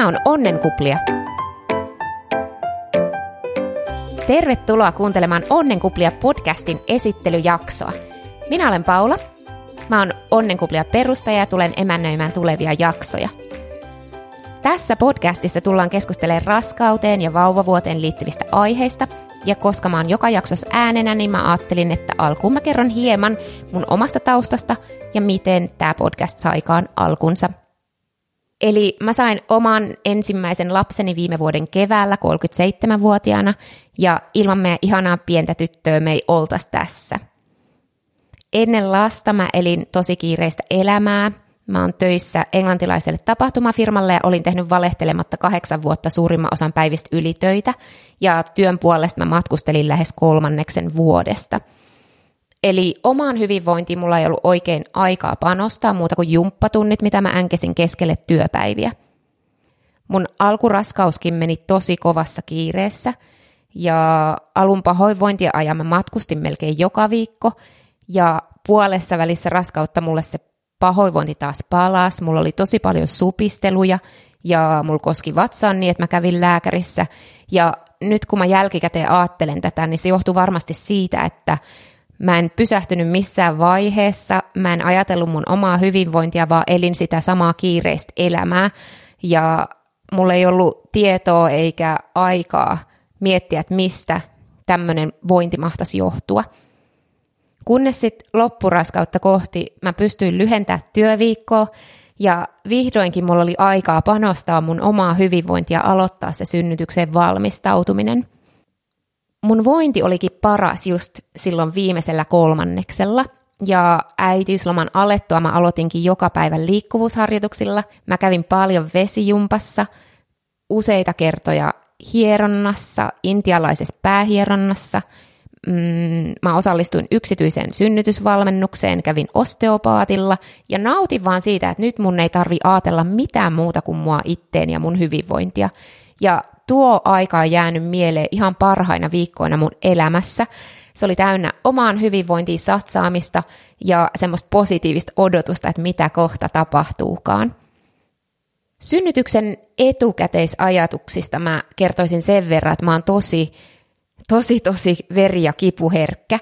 Tämä on Onnenkuplia. Tervetuloa kuuntelemaan Onnenkuplia podcastin esittelyjaksoa. Minä olen Paula. Mä oon Onnenkuplia perustaja ja tulen emännöimään tulevia jaksoja. Tässä podcastissa tullaan keskustelemaan raskauteen ja vauvavuoteen liittyvistä aiheista, ja koska mä oon joka jaksossa äänenä, niin mä ajattelin, että alkuun mä kerron hieman mun omasta taustasta ja miten tämä podcast saikaan alkunsa. Eli mä sain oman ensimmäisen lapseni viime vuoden keväällä 37-vuotiaana, ja ilman meidän ihanaa pientä tyttöä me ei oltaisi tässä. Ennen lasta mä elin tosi kiireistä elämää. Mä oon töissä englantilaiselle tapahtumafirmalle ja olin tehnyt valehtelematta kahdeksan vuotta suurimman osan päivistä ylitöitä, ja työn puolesta mä matkustelin lähes kolmanneksen vuodesta – Eli omaan hyvinvointiin mulla ei ollut oikein aikaa panostaa muuta kuin jumppatunnit, mitä mä änkesin keskelle työpäiviä. Mun alkuraskauskin meni tosi kovassa kiireessä ja alun pahoinvointia ajan mä matkustin melkein joka viikko ja puolessa välissä raskautta mulle se pahoinvointi taas palas. Mulla oli tosi paljon supisteluja ja mulla koski vatsaan niin, että mä kävin lääkärissä. Ja nyt kun mä jälkikäteen ajattelen tätä, niin se johtuu varmasti siitä, että Mä en pysähtynyt missään vaiheessa, mä en ajatellut mun omaa hyvinvointia, vaan elin sitä samaa kiireistä elämää. Ja mulla ei ollut tietoa eikä aikaa miettiä, että mistä tämmöinen vointi mahtaisi johtua. Kunnes sitten loppuraskautta kohti mä pystyin lyhentämään työviikkoa ja vihdoinkin mulla oli aikaa panostaa mun omaa hyvinvointia aloittaa se synnytykseen valmistautuminen – mun vointi olikin paras just silloin viimeisellä kolmanneksella. Ja äitiysloman alettua mä aloitinkin joka päivä liikkuvuusharjoituksilla. Mä kävin paljon vesijumpassa, useita kertoja hieronnassa, intialaisessa päähieronnassa. Mm, mä osallistuin yksityiseen synnytysvalmennukseen, kävin osteopaatilla ja nautin vaan siitä, että nyt mun ei tarvi ajatella mitään muuta kuin mua itteen ja mun hyvinvointia. Ja tuo aika on jäänyt mieleen ihan parhaina viikkoina mun elämässä. Se oli täynnä omaan hyvinvointiin satsaamista ja semmoista positiivista odotusta, että mitä kohta tapahtuukaan. Synnytyksen etukäteisajatuksista mä kertoisin sen verran, että mä oon tosi, tosi, tosi veri- ja kipuherkkä.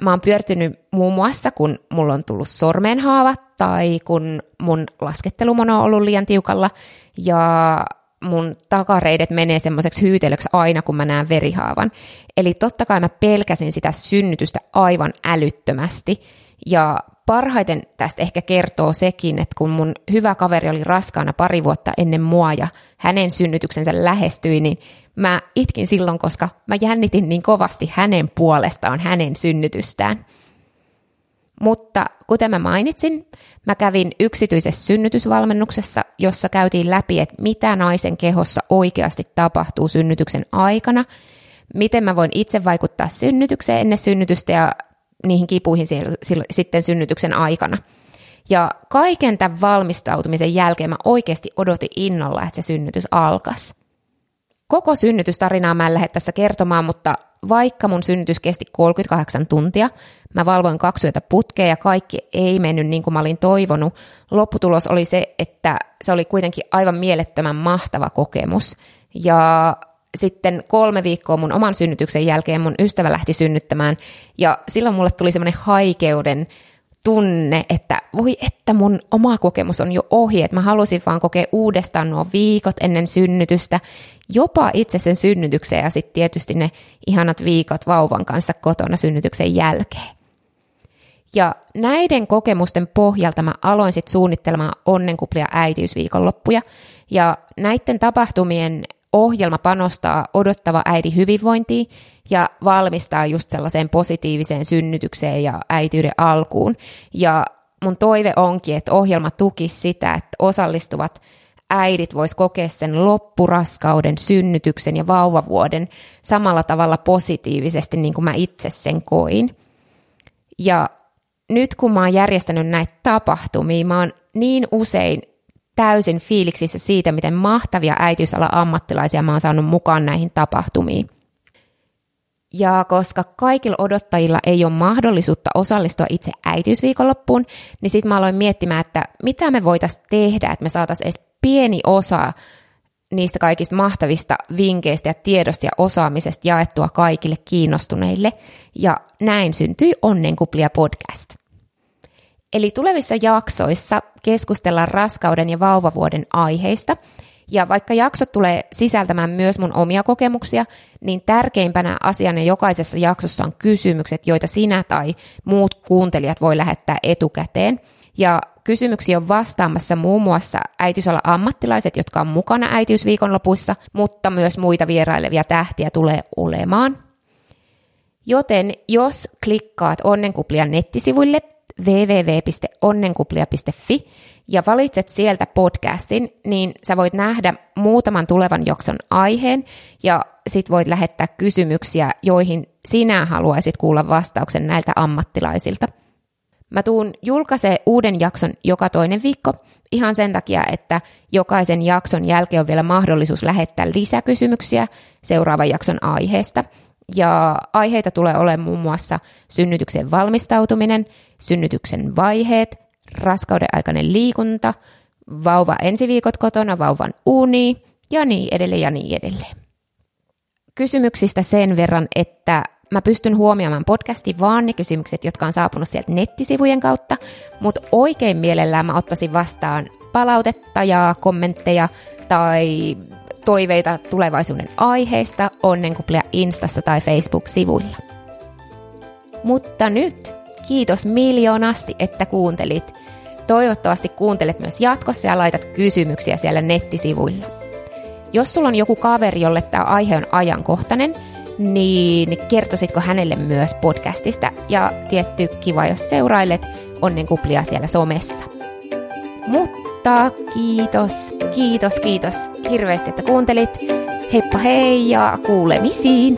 Mä oon pyörtynyt muun muassa, kun mulla on tullut sormenhaavat tai kun mun laskettelumono on ollut liian tiukalla. Ja mun takareidet menee semmoiseksi hyytelöksi aina, kun mä näen verihaavan. Eli totta kai mä pelkäsin sitä synnytystä aivan älyttömästi. Ja parhaiten tästä ehkä kertoo sekin, että kun mun hyvä kaveri oli raskaana pari vuotta ennen mua ja hänen synnytyksensä lähestyi, niin mä itkin silloin, koska mä jännitin niin kovasti hänen puolestaan hänen synnytystään. Mutta kuten mä mainitsin, mä kävin yksityisessä synnytysvalmennuksessa, jossa käytiin läpi, että mitä naisen kehossa oikeasti tapahtuu synnytyksen aikana, miten mä voin itse vaikuttaa synnytykseen ennen synnytystä ja niihin kipuihin sitten synnytyksen aikana. Ja kaiken tämän valmistautumisen jälkeen mä oikeasti odotin innolla, että se synnytys alkaisi. Koko synnytystarinaa mä en lähde tässä kertomaan, mutta vaikka mun synnytys kesti 38 tuntia, mä valvoin kaksi yötä putkea ja kaikki ei mennyt niin kuin mä olin toivonut. Lopputulos oli se, että se oli kuitenkin aivan mielettömän mahtava kokemus. Ja sitten kolme viikkoa mun oman synnytyksen jälkeen mun ystävä lähti synnyttämään ja silloin mulle tuli semmoinen haikeuden tunne, että voi että mun oma kokemus on jo ohi, että mä halusin vaan kokea uudestaan nuo viikot ennen synnytystä, jopa itse sen synnytykseen ja sitten tietysti ne ihanat viikot vauvan kanssa kotona synnytyksen jälkeen. Ja näiden kokemusten pohjalta mä aloin sitten suunnittelemaan onnenkuplia äitiysviikonloppuja, ja näiden tapahtumien ohjelma panostaa odottava äidin hyvinvointiin ja valmistaa just sellaiseen positiiviseen synnytykseen ja äityyden alkuun. Ja mun toive onkin, että ohjelma tukisi sitä, että osallistuvat äidit vois kokea sen loppuraskauden, synnytyksen ja vauvavuoden samalla tavalla positiivisesti, niin kuin mä itse sen koin. Ja nyt kun mä oon järjestänyt näitä tapahtumia, mä oon niin usein täysin fiiliksissä siitä, miten mahtavia äitiysala ammattilaisia mä oon saanut mukaan näihin tapahtumiin. Ja koska kaikilla odottajilla ei ole mahdollisuutta osallistua itse äitiysviikonloppuun, niin sitten mä aloin miettimään, että mitä me voitaisiin tehdä, että me saataisiin edes pieni osa niistä kaikista mahtavista vinkkeistä ja tiedosta ja osaamisesta jaettua kaikille kiinnostuneille, ja näin syntyi Onnenkuplia podcast. Eli tulevissa jaksoissa keskustellaan raskauden ja vauvavuoden aiheista, ja vaikka jaksot tulee sisältämään myös mun omia kokemuksia, niin tärkeimpänä asiana jokaisessa jaksossa on kysymykset, joita sinä tai muut kuuntelijat voi lähettää etukäteen. Ja kysymyksiä on vastaamassa muun muassa äitiysalan ammattilaiset, jotka on mukana äitiysviikonlopuissa, mutta myös muita vierailevia tähtiä tulee olemaan. Joten jos klikkaat Onnenkuplian nettisivuille www.onnenkuplia.fi ja valitset sieltä podcastin, niin sä voit nähdä muutaman tulevan jakson aiheen ja sit voit lähettää kysymyksiä, joihin sinä haluaisit kuulla vastauksen näiltä ammattilaisilta. Mä tuun julkaisee uuden jakson joka toinen viikko ihan sen takia, että jokaisen jakson jälkeen on vielä mahdollisuus lähettää lisäkysymyksiä seuraavan jakson aiheesta. Ja aiheita tulee olemaan muun muassa synnytyksen valmistautuminen, synnytyksen vaiheet, raskauden aikainen liikunta, vauva ensiviikot kotona, vauvan uni ja niin edelleen ja niin edelleen. Kysymyksistä sen verran, että mä pystyn huomioimaan podcastin vaan ne kysymykset, jotka on saapunut sieltä nettisivujen kautta, mutta oikein mielellään mä ottaisin vastaan palautetta ja kommentteja tai toiveita tulevaisuuden aiheista onnenkuplia Instassa tai Facebook-sivuilla. Mutta nyt kiitos miljoonasti, että kuuntelit. Toivottavasti kuuntelet myös jatkossa ja laitat kysymyksiä siellä nettisivuilla. Jos sulla on joku kaveri, jolle tämä aihe on ajankohtainen, niin kertoisitko hänelle myös podcastista? Ja tietty kiva, jos seurailet onnenkuplia siellä somessa. Mutta kiitos, kiitos, kiitos hirveästi, että kuuntelit. Heippa hei ja kuulemisiin!